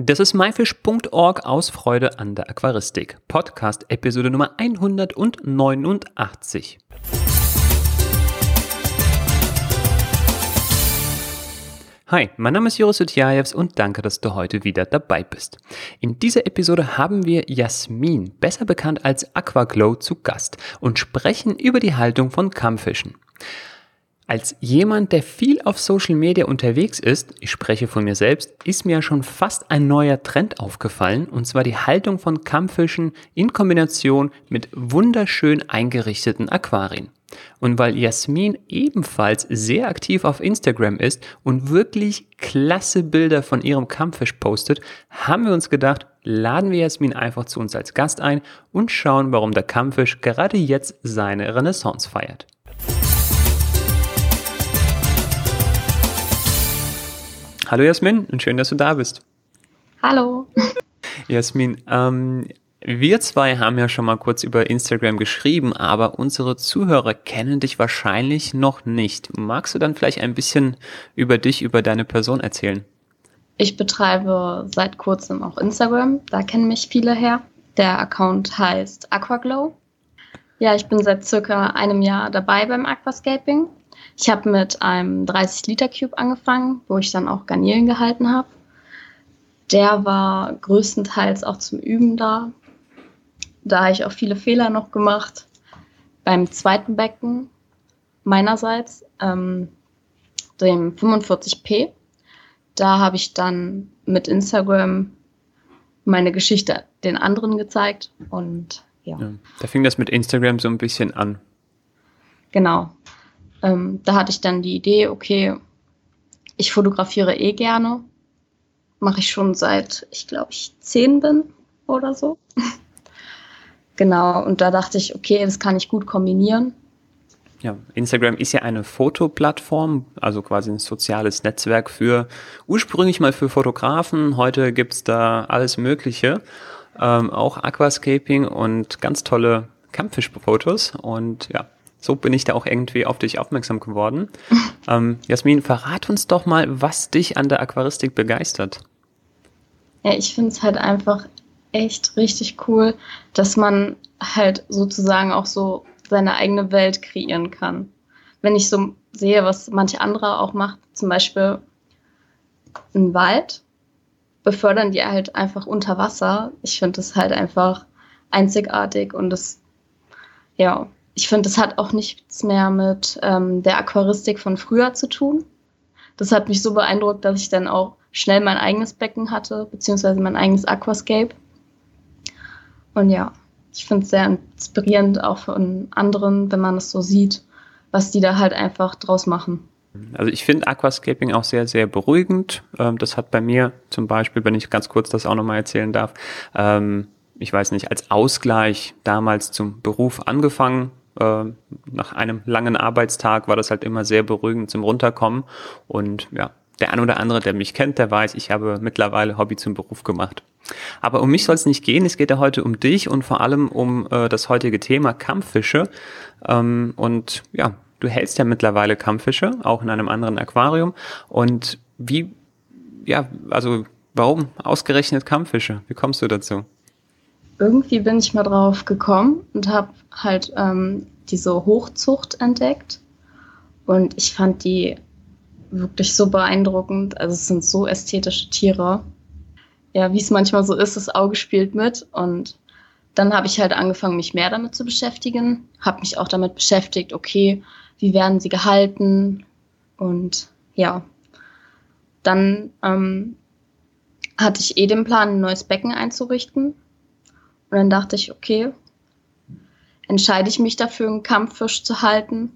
Das ist myfish.org aus Freude an der Aquaristik. Podcast Episode Nummer 189. Hi, mein Name ist Joris Utjajews und danke, dass du heute wieder dabei bist. In dieser Episode haben wir Jasmin, besser bekannt als Aquaglow, zu Gast und sprechen über die Haltung von Kampffischen. Als jemand, der viel auf Social Media unterwegs ist, ich spreche von mir selbst, ist mir schon fast ein neuer Trend aufgefallen, und zwar die Haltung von Kampffischen in Kombination mit wunderschön eingerichteten Aquarien. Und weil Jasmin ebenfalls sehr aktiv auf Instagram ist und wirklich klasse Bilder von ihrem Kampffisch postet, haben wir uns gedacht, laden wir Jasmin einfach zu uns als Gast ein und schauen, warum der Kampffisch gerade jetzt seine Renaissance feiert. Hallo Jasmin und schön, dass du da bist. Hallo. Jasmin, ähm, wir zwei haben ja schon mal kurz über Instagram geschrieben, aber unsere Zuhörer kennen dich wahrscheinlich noch nicht. Magst du dann vielleicht ein bisschen über dich, über deine Person erzählen? Ich betreibe seit kurzem auch Instagram, da kennen mich viele her. Der Account heißt Aquaglow. Ja, ich bin seit circa einem Jahr dabei beim Aquascaping ich habe mit einem 30-Liter-Cube angefangen, wo ich dann auch Garnelen gehalten habe. Der war größtenteils auch zum Üben da. Da habe ich auch viele Fehler noch gemacht. Beim zweiten Becken meinerseits, ähm, dem 45p, da habe ich dann mit Instagram meine Geschichte den anderen gezeigt und ja. ja. Da fing das mit Instagram so ein bisschen an. Genau ähm, da hatte ich dann die Idee, okay, ich fotografiere eh gerne. Mache ich schon seit, ich glaube, ich zehn bin oder so. genau, und da dachte ich, okay, das kann ich gut kombinieren. Ja, Instagram ist ja eine Fotoplattform, also quasi ein soziales Netzwerk für ursprünglich mal für Fotografen. Heute gibt's da alles Mögliche, ähm, auch Aquascaping und ganz tolle Kampffischfotos. Und ja, so bin ich da auch irgendwie auf dich aufmerksam geworden. ähm, Jasmin, verrat uns doch mal, was dich an der Aquaristik begeistert. Ja, ich finde es halt einfach echt richtig cool, dass man halt sozusagen auch so seine eigene Welt kreieren kann. Wenn ich so sehe, was manche andere auch macht, zum Beispiel ein Wald, befördern die halt einfach unter Wasser. Ich finde das halt einfach einzigartig und das, ja, ich finde, das hat auch nichts mehr mit ähm, der Aquaristik von früher zu tun. Das hat mich so beeindruckt, dass ich dann auch schnell mein eigenes Becken hatte, beziehungsweise mein eigenes Aquascape. Und ja, ich finde es sehr inspirierend auch von anderen, wenn man es so sieht, was die da halt einfach draus machen. Also ich finde Aquascaping auch sehr, sehr beruhigend. Ähm, das hat bei mir zum Beispiel, wenn ich ganz kurz das auch nochmal erzählen darf, ähm, ich weiß nicht, als Ausgleich damals zum Beruf angefangen, äh, nach einem langen Arbeitstag war das halt immer sehr beruhigend zum Runterkommen. Und ja, der ein oder andere, der mich kennt, der weiß, ich habe mittlerweile Hobby zum Beruf gemacht. Aber um mich soll es nicht gehen. Es geht ja heute um dich und vor allem um äh, das heutige Thema Kampffische. Ähm, und ja, du hältst ja mittlerweile Kampffische, auch in einem anderen Aquarium. Und wie, ja, also warum ausgerechnet Kampffische? Wie kommst du dazu? Irgendwie bin ich mal drauf gekommen und habe halt ähm, diese Hochzucht entdeckt. Und ich fand die wirklich so beeindruckend. Also es sind so ästhetische Tiere. Ja, wie es manchmal so ist, das Auge spielt mit. Und dann habe ich halt angefangen, mich mehr damit zu beschäftigen. Habe mich auch damit beschäftigt, okay, wie werden sie gehalten? Und ja, dann ähm, hatte ich eh den Plan, ein neues Becken einzurichten und dann dachte ich, okay, entscheide ich mich dafür, einen Kampffisch zu halten.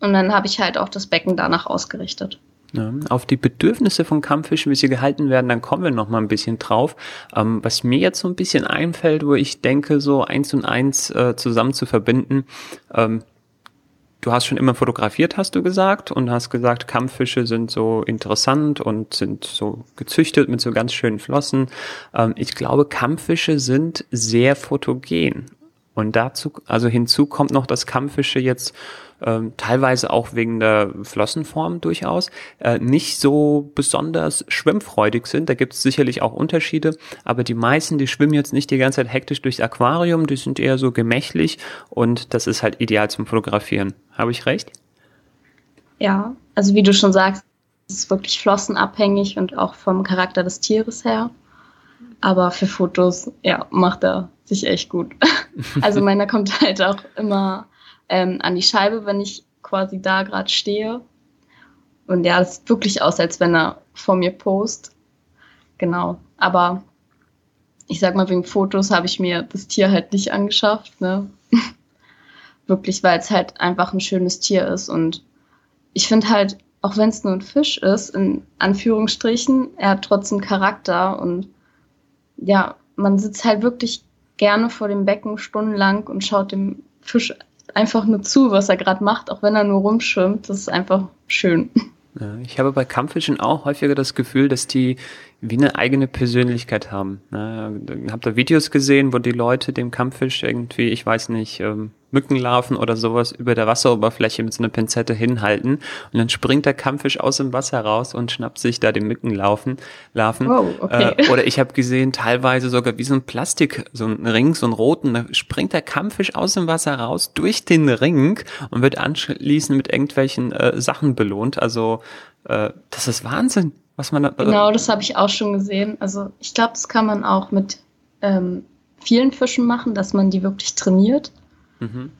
Und dann habe ich halt auch das Becken danach ausgerichtet. Ja, auf die Bedürfnisse von Kampffischen, wie sie gehalten werden, dann kommen wir noch mal ein bisschen drauf. Ähm, was mir jetzt so ein bisschen einfällt, wo ich denke, so eins und eins äh, zusammen zu verbinden, ähm, du hast schon immer fotografiert, hast du gesagt, und hast gesagt, Kampffische sind so interessant und sind so gezüchtet mit so ganz schönen Flossen. Ähm, ich glaube, Kampffische sind sehr fotogen. Und dazu, also hinzu kommt noch, dass Kampffische jetzt ähm, teilweise auch wegen der Flossenform durchaus äh, nicht so besonders schwimmfreudig sind. Da gibt es sicherlich auch Unterschiede, aber die meisten, die schwimmen jetzt nicht die ganze Zeit hektisch durchs Aquarium, die sind eher so gemächlich und das ist halt ideal zum Fotografieren. Habe ich recht? Ja, also wie du schon sagst, es ist wirklich flossenabhängig und auch vom Charakter des Tieres her. Aber für Fotos, ja, macht er sich echt gut. Also meiner kommt halt auch immer ähm, an die Scheibe, wenn ich quasi da gerade stehe. Und ja, es sieht wirklich aus, als wenn er vor mir post. Genau. Aber ich sag mal, wegen Fotos habe ich mir das Tier halt nicht angeschafft. Ne? wirklich, weil es halt einfach ein schönes Tier ist. Und ich finde halt, auch wenn es nur ein Fisch ist, in Anführungsstrichen, er hat trotzdem Charakter und ja, man sitzt halt wirklich gerne vor dem Becken stundenlang und schaut dem Fisch einfach nur zu, was er gerade macht, auch wenn er nur rumschwimmt. Das ist einfach schön. Ja, ich habe bei Kampffischen auch häufiger das Gefühl, dass die wie eine eigene Persönlichkeit haben. Ne? Habt ihr Videos gesehen, wo die Leute dem Kampffisch irgendwie, ich weiß nicht, ähm, Mückenlarven oder sowas über der Wasseroberfläche mit so einer Pinzette hinhalten und dann springt der Kampffisch aus dem Wasser raus und schnappt sich da die Mückenlarven. Larven. Oh, okay. Äh, oder ich habe gesehen, teilweise sogar wie so ein Plastik, so ein Ring, so ein roten, da springt der Kampffisch aus dem Wasser raus durch den Ring und wird anschließend mit irgendwelchen äh, Sachen belohnt. Also äh, das ist Wahnsinn was man da, Genau, das habe ich auch schon gesehen. Also ich glaube, das kann man auch mit ähm, vielen Fischen machen, dass man die wirklich trainiert. Mhm.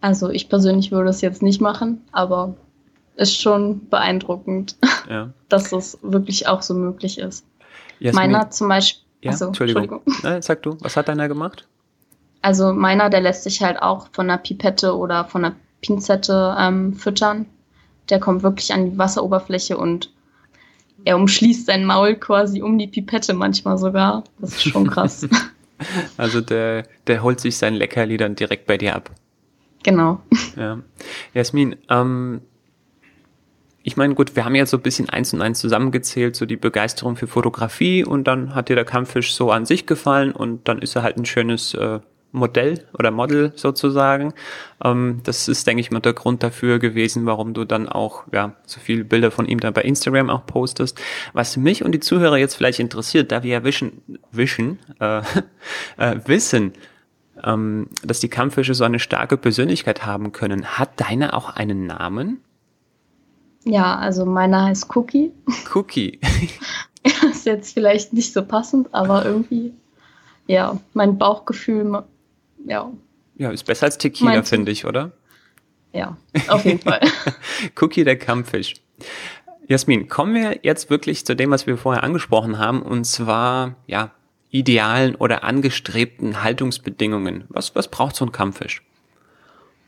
Also ich persönlich würde es jetzt nicht machen, aber ist schon beeindruckend, ja. dass das wirklich auch so möglich ist. Jasmin, meiner zum Beispiel. Ja, also, Entschuldigung. Entschuldigung. Na, sag du, was hat deiner gemacht? Also meiner, der lässt sich halt auch von einer Pipette oder von einer Pinzette ähm, füttern. Der kommt wirklich an die Wasseroberfläche und er umschließt sein Maul quasi um die Pipette manchmal sogar. Das ist schon krass. Also der, der holt sich sein Leckerli dann direkt bei dir ab. Genau. Ja. Jasmin, ähm, ich meine, gut, wir haben jetzt so ein bisschen eins und eins zusammengezählt, so die Begeisterung für Fotografie und dann hat dir der Kampffisch so an sich gefallen und dann ist er halt ein schönes äh, Modell oder Model sozusagen. Ähm, das ist, denke ich mal, der Grund dafür gewesen, warum du dann auch ja so viele Bilder von ihm dann bei Instagram auch postest. Was mich und die Zuhörer jetzt vielleicht interessiert, da wir ja wischen, wischen, äh, äh, wissen, ähm, dass die Kampffische so eine starke Persönlichkeit haben können, hat deine auch einen Namen? Ja, also meiner heißt Cookie. Cookie. ist jetzt vielleicht nicht so passend, aber irgendwie, ja, mein Bauchgefühl ja. Ja, ist besser als Tequila, finde ich, oder? Ja, auf jeden Fall. Cookie der Kampffisch. Jasmin, kommen wir jetzt wirklich zu dem, was wir vorher angesprochen haben, und zwar, ja, idealen oder angestrebten Haltungsbedingungen. Was, was braucht so ein Kampffisch?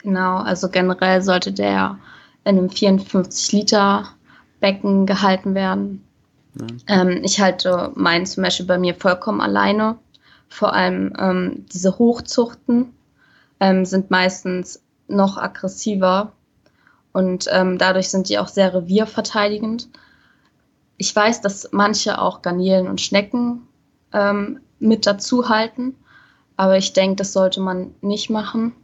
Genau, also generell sollte der in einem 54 Liter Becken gehalten werden. Ja. Ähm, ich halte meinen zum Beispiel bei mir vollkommen alleine vor allem ähm, diese Hochzuchten ähm, sind meistens noch aggressiver und ähm, dadurch sind die auch sehr revierverteidigend. Ich weiß, dass manche auch Garnelen und Schnecken ähm, mit dazu halten, aber ich denke, das sollte man nicht machen,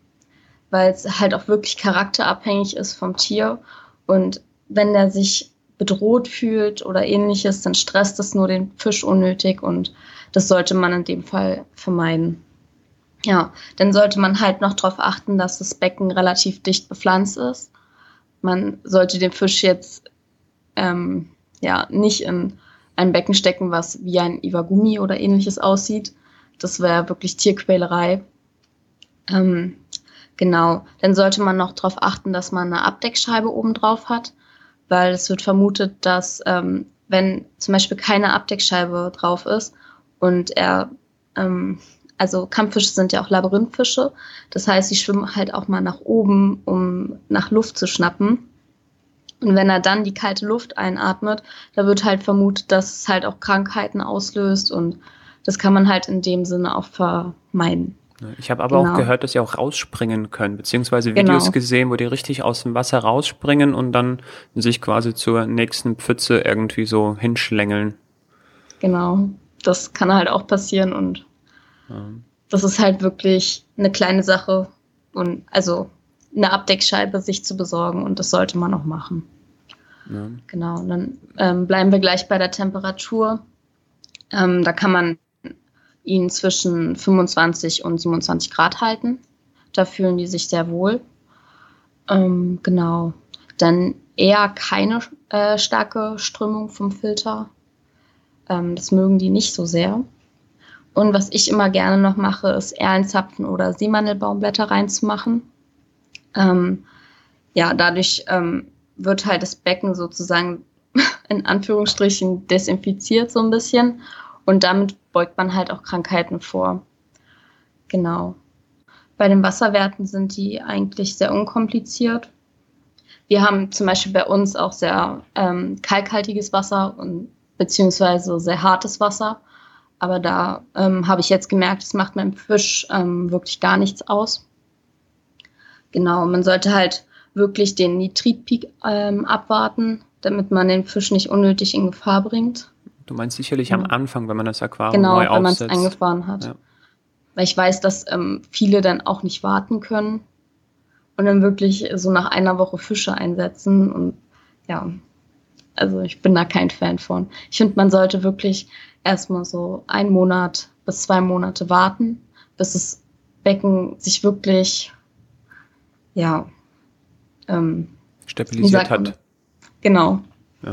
weil es halt auch wirklich charakterabhängig ist vom Tier und wenn der sich bedroht fühlt oder ähnliches, dann stresst es nur den Fisch unnötig und das sollte man in dem Fall vermeiden. Ja, dann sollte man halt noch darauf achten, dass das Becken relativ dicht bepflanzt ist. Man sollte den Fisch jetzt ähm, ja nicht in ein Becken stecken, was wie ein Iwagumi oder ähnliches aussieht. Das wäre wirklich Tierquälerei. Ähm, genau, dann sollte man noch darauf achten, dass man eine Abdeckscheibe oben drauf hat, weil es wird vermutet, dass ähm, wenn zum Beispiel keine Abdeckscheibe drauf ist und er, ähm, also Kampffische sind ja auch Labyrinthfische. Das heißt, sie schwimmen halt auch mal nach oben, um nach Luft zu schnappen. Und wenn er dann die kalte Luft einatmet, da wird halt vermutet, dass es halt auch Krankheiten auslöst und das kann man halt in dem Sinne auch vermeiden. Ich habe aber genau. auch gehört, dass sie auch rausspringen können, beziehungsweise Videos genau. gesehen, wo die richtig aus dem Wasser rausspringen und dann sich quasi zur nächsten Pfütze irgendwie so hinschlängeln. Genau das kann halt auch passieren und das ist halt wirklich eine kleine Sache und also eine Abdeckscheibe sich zu besorgen und das sollte man auch machen. Ja. Genau, und dann ähm, bleiben wir gleich bei der Temperatur. Ähm, da kann man ihn zwischen 25 und 27 Grad halten. Da fühlen die sich sehr wohl. Ähm, genau. Dann eher keine äh, starke Strömung vom Filter. Ähm, das mögen die nicht so sehr. Und was ich immer gerne noch mache, ist Erlenzapfen oder Seemandelbaumblätter reinzumachen. Ähm, ja, dadurch ähm, wird halt das Becken sozusagen in Anführungsstrichen desinfiziert so ein bisschen und damit beugt man halt auch Krankheiten vor. Genau. Bei den Wasserwerten sind die eigentlich sehr unkompliziert. Wir haben zum Beispiel bei uns auch sehr ähm, kalkhaltiges Wasser und beziehungsweise sehr hartes Wasser. Aber da ähm, habe ich jetzt gemerkt, es macht meinem Fisch ähm, wirklich gar nichts aus. Genau, man sollte halt wirklich den Nitritpeak ähm, abwarten, damit man den Fisch nicht unnötig in Gefahr bringt. Du meinst sicherlich am Anfang, wenn man das Aquarium genau, neu aufsetzt. Genau, wenn man es eingefahren hat. Ja. Weil ich weiß, dass ähm, viele dann auch nicht warten können und dann wirklich so nach einer Woche Fische einsetzen. Und ja, also ich bin da kein Fan von. Ich finde, man sollte wirklich erstmal so einen Monat bis zwei Monate warten, bis das Becken sich wirklich, ja, ähm, stabilisiert hat. Genau. Ja.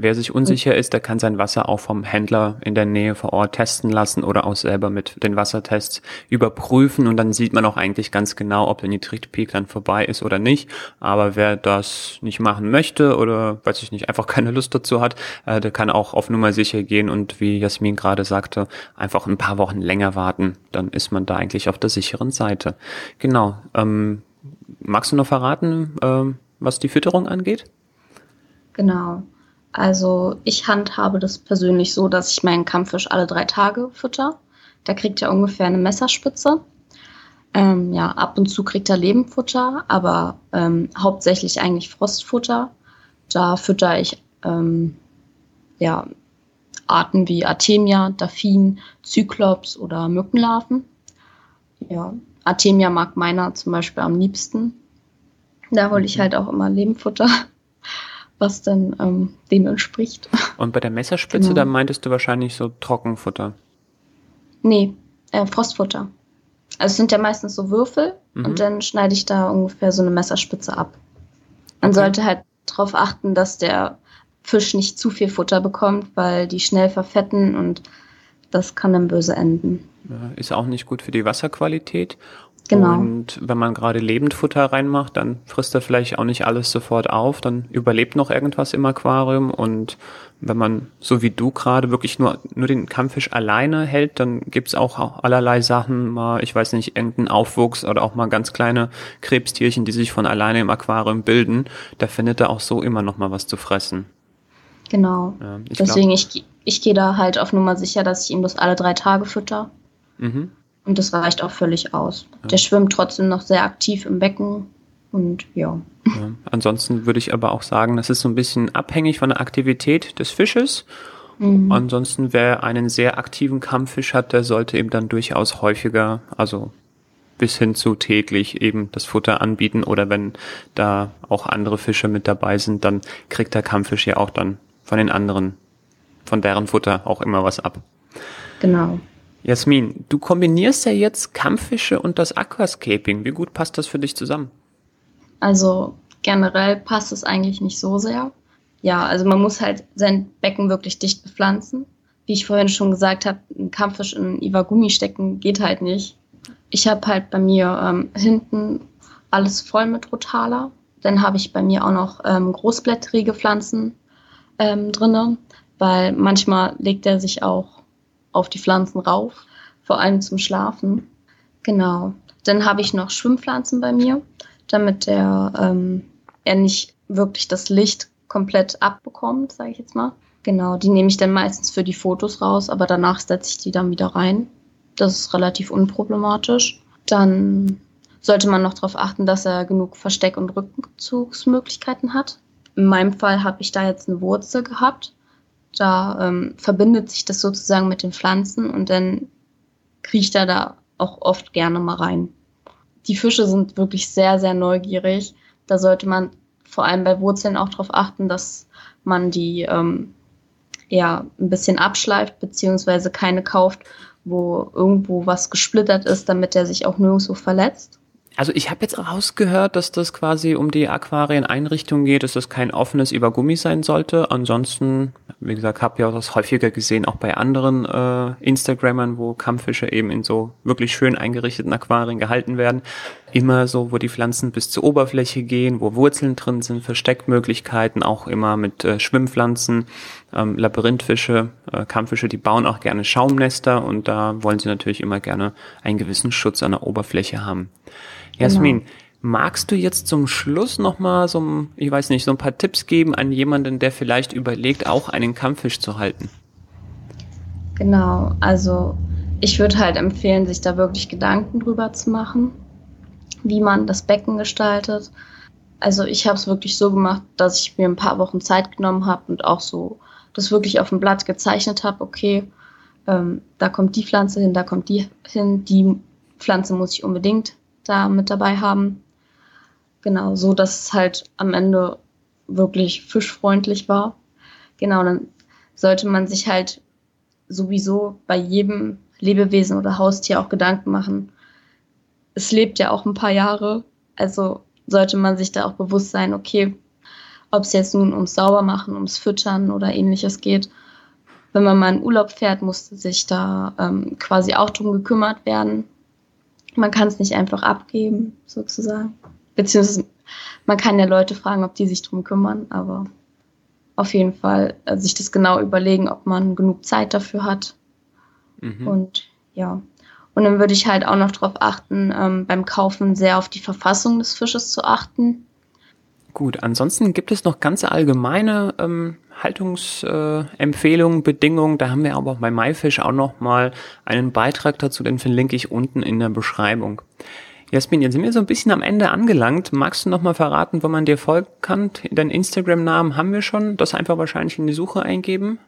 Wer sich unsicher ist, der kann sein Wasser auch vom Händler in der Nähe vor Ort testen lassen oder auch selber mit den Wassertests überprüfen und dann sieht man auch eigentlich ganz genau, ob der Nitritpeak dann vorbei ist oder nicht. Aber wer das nicht machen möchte oder weiß ich nicht, einfach keine Lust dazu hat, äh, der kann auch auf Nummer sicher gehen und wie Jasmin gerade sagte, einfach ein paar Wochen länger warten. Dann ist man da eigentlich auf der sicheren Seite. Genau. Ähm, magst du noch verraten, äh, was die Fütterung angeht? Genau. Also ich handhabe das persönlich so, dass ich meinen Kampffisch alle drei Tage fütter. Da kriegt er ungefähr eine Messerspitze. Ähm, ja, ab und zu kriegt er Lebenfutter, aber ähm, hauptsächlich eigentlich Frostfutter. Da fütter ich ähm, ja, Arten wie Artemia, Daphne, Zyklops oder Mückenlarven. Ja, Artemia mag meiner zum Beispiel am liebsten. Da hole ich mhm. halt auch immer Lebenfutter was dann ähm, dem entspricht. Und bei der Messerspitze, genau. da meintest du wahrscheinlich so Trockenfutter? Nee, äh, Frostfutter. Also es sind ja meistens so Würfel mhm. und dann schneide ich da ungefähr so eine Messerspitze ab. Man okay. sollte halt darauf achten, dass der Fisch nicht zu viel Futter bekommt, weil die schnell verfetten und das kann dann böse enden. Ja, ist auch nicht gut für die Wasserqualität. Genau. Und wenn man gerade Lebendfutter reinmacht, dann frisst er vielleicht auch nicht alles sofort auf, dann überlebt noch irgendwas im Aquarium. Und wenn man, so wie du gerade, wirklich nur, nur den Kampffisch alleine hält, dann gibt's auch allerlei Sachen, mal, ich weiß nicht, irgendeinen Aufwuchs oder auch mal ganz kleine Krebstierchen, die sich von alleine im Aquarium bilden. Da findet er auch so immer noch mal was zu fressen. Genau. Ja, ich Deswegen, glaub, ich, ich gehe da halt auf Nummer sicher, dass ich ihm das alle drei Tage fütter. Mhm. Und das reicht auch völlig aus. Ja. Der schwimmt trotzdem noch sehr aktiv im Becken und ja. ja. Ansonsten würde ich aber auch sagen, das ist so ein bisschen abhängig von der Aktivität des Fisches. Mhm. Ansonsten, wer einen sehr aktiven Kampffisch hat, der sollte eben dann durchaus häufiger, also bis hin zu täglich eben das Futter anbieten oder wenn da auch andere Fische mit dabei sind, dann kriegt der Kampffisch ja auch dann von den anderen, von deren Futter auch immer was ab. Genau. Jasmin, du kombinierst ja jetzt Kampffische und das Aquascaping. Wie gut passt das für dich zusammen? Also generell passt es eigentlich nicht so sehr. Ja, also man muss halt sein Becken wirklich dicht bepflanzen. Wie ich vorhin schon gesagt habe, ein Kampffisch in Iwagumi stecken geht halt nicht. Ich habe halt bei mir ähm, hinten alles voll mit Rotala. Dann habe ich bei mir auch noch ähm, großblättrige Pflanzen ähm, drinne, weil manchmal legt er sich auch auf die Pflanzen rauf, vor allem zum Schlafen. Genau. Dann habe ich noch Schwimmpflanzen bei mir, damit der, ähm, er nicht wirklich das Licht komplett abbekommt, sage ich jetzt mal. Genau, die nehme ich dann meistens für die Fotos raus, aber danach setze ich die dann wieder rein. Das ist relativ unproblematisch. Dann sollte man noch darauf achten, dass er genug Versteck- und Rückzugsmöglichkeiten hat. In meinem Fall habe ich da jetzt eine Wurzel gehabt da ähm, verbindet sich das sozusagen mit den Pflanzen und dann kriecht er da auch oft gerne mal rein. Die Fische sind wirklich sehr, sehr neugierig. Da sollte man vor allem bei Wurzeln auch darauf achten, dass man die ähm, ja ein bisschen abschleift, beziehungsweise keine kauft, wo irgendwo was gesplittert ist, damit er sich auch nirgendwo verletzt. Also ich habe jetzt rausgehört, dass das quasi um die Aquarieneinrichtung geht, dass das kein offenes Übergummi sein sollte. Ansonsten, wie gesagt, habe ja auch das häufiger gesehen, auch bei anderen äh, Instagrammern, wo Kampffische eben in so wirklich schön eingerichteten Aquarien gehalten werden. Immer so, wo die Pflanzen bis zur Oberfläche gehen, wo Wurzeln drin sind, Versteckmöglichkeiten, auch immer mit äh, Schwimmpflanzen, ähm, Labyrinthfische, äh, Kampffische, die bauen auch gerne Schaumnester und da wollen sie natürlich immer gerne einen gewissen Schutz an der Oberfläche haben. Jasmin, genau. Magst du jetzt zum Schluss nochmal so, ich weiß nicht, so ein paar Tipps geben an jemanden, der vielleicht überlegt, auch einen Kampffisch zu halten? Genau, also ich würde halt empfehlen, sich da wirklich Gedanken drüber zu machen, wie man das Becken gestaltet. Also ich habe es wirklich so gemacht, dass ich mir ein paar Wochen Zeit genommen habe und auch so das wirklich auf dem Blatt gezeichnet habe, okay, ähm, da kommt die Pflanze hin, da kommt die hin, die Pflanze muss ich unbedingt da mit dabei haben. Genau, so dass es halt am Ende wirklich fischfreundlich war. Genau, dann sollte man sich halt sowieso bei jedem Lebewesen oder Haustier auch Gedanken machen. Es lebt ja auch ein paar Jahre, also sollte man sich da auch bewusst sein, okay, ob es jetzt nun ums Saubermachen, ums Füttern oder ähnliches geht. Wenn man mal in Urlaub fährt, muss sich da ähm, quasi auch drum gekümmert werden. Man kann es nicht einfach abgeben, sozusagen. Beziehungsweise man kann ja Leute fragen, ob die sich drum kümmern, aber auf jeden Fall äh, sich das genau überlegen, ob man genug Zeit dafür hat. Mhm. Und ja. Und dann würde ich halt auch noch darauf achten, ähm, beim Kaufen sehr auf die Verfassung des Fisches zu achten. Gut, ansonsten gibt es noch ganz allgemeine ähm, Haltungsempfehlungen, äh, Bedingungen. Da haben wir aber bei MyFish auch noch mal einen Beitrag dazu, den verlinke ich unten in der Beschreibung. Jasmin, jetzt sind wir so ein bisschen am Ende angelangt. Magst du noch mal verraten, wo man dir folgen kann? Deinen Instagram-Namen haben wir schon. Das einfach wahrscheinlich in die Suche eingeben.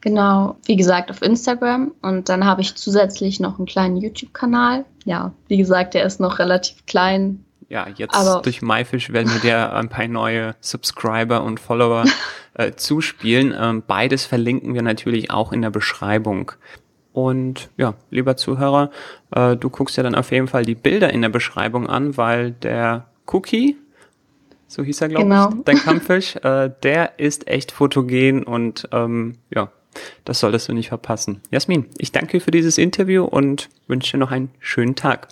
Genau, wie gesagt, auf Instagram. Und dann habe ich zusätzlich noch einen kleinen YouTube-Kanal. Ja, wie gesagt, der ist noch relativ klein ja, jetzt Aber durch MyFish werden wir dir ein paar neue Subscriber und Follower äh, zuspielen. Ähm, beides verlinken wir natürlich auch in der Beschreibung. Und ja, lieber Zuhörer, äh, du guckst ja dann auf jeden Fall die Bilder in der Beschreibung an, weil der Cookie, so hieß er, glaube genau. ich, dein Kampffisch, äh, der ist echt fotogen und ähm, ja, das solltest du nicht verpassen. Jasmin, ich danke dir für dieses Interview und wünsche dir noch einen schönen Tag.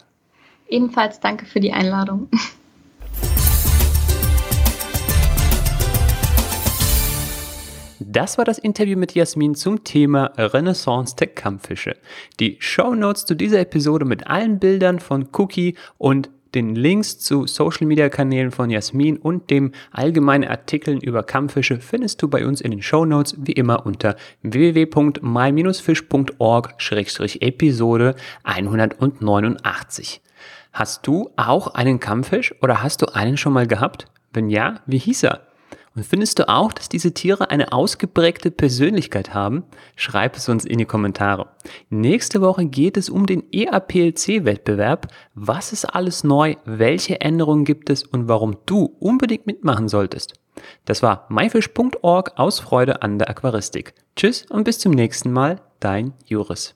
Ebenfalls danke für die Einladung. Das war das Interview mit Jasmin zum Thema Renaissance der Kampffische. Die Show Notes zu dieser Episode mit allen Bildern von Cookie und den Links zu Social Media Kanälen von Jasmin und dem allgemeinen Artikeln über Kampffische findest du bei uns in den Show Notes wie immer unter www.my-fish.org-episode 189. Hast du auch einen Kampffisch oder hast du einen schon mal gehabt? Wenn ja, wie hieß er? Und findest du auch, dass diese Tiere eine ausgeprägte Persönlichkeit haben? Schreib es uns in die Kommentare. Nächste Woche geht es um den EAPLC-Wettbewerb. Was ist alles neu? Welche Änderungen gibt es und warum du unbedingt mitmachen solltest? Das war myfish.org aus Freude an der Aquaristik. Tschüss und bis zum nächsten Mal, dein Juris.